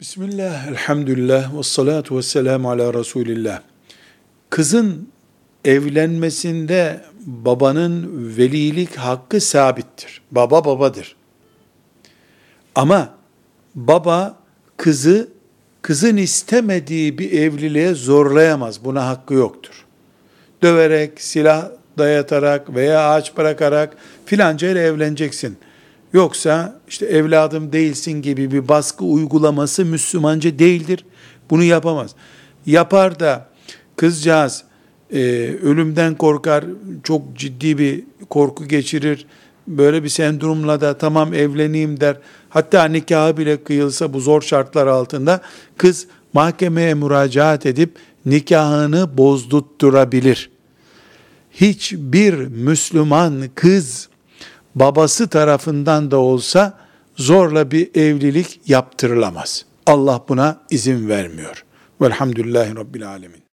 Bismillah, elhamdülillah, ve salatu ve selamu ala Resulillah. Kızın evlenmesinde babanın velilik hakkı sabittir. Baba babadır. Ama baba kızı kızın istemediği bir evliliğe zorlayamaz. Buna hakkı yoktur. Döverek, silah dayatarak veya ağaç bırakarak filanca ile evleneceksin. Yoksa işte evladım değilsin gibi bir baskı uygulaması Müslümanca değildir. Bunu yapamaz. Yapar da kızcağız e, ölümden korkar, çok ciddi bir korku geçirir. Böyle bir sendromla da tamam evleneyim der. Hatta nikahı bile kıyılsa bu zor şartlar altında kız mahkemeye müracaat edip nikahını bozdurtturabilir. Hiçbir Müslüman kız babası tarafından da olsa zorla bir evlilik yaptırılamaz. Allah buna izin vermiyor. Velhamdülillahi Rabbil Alemin.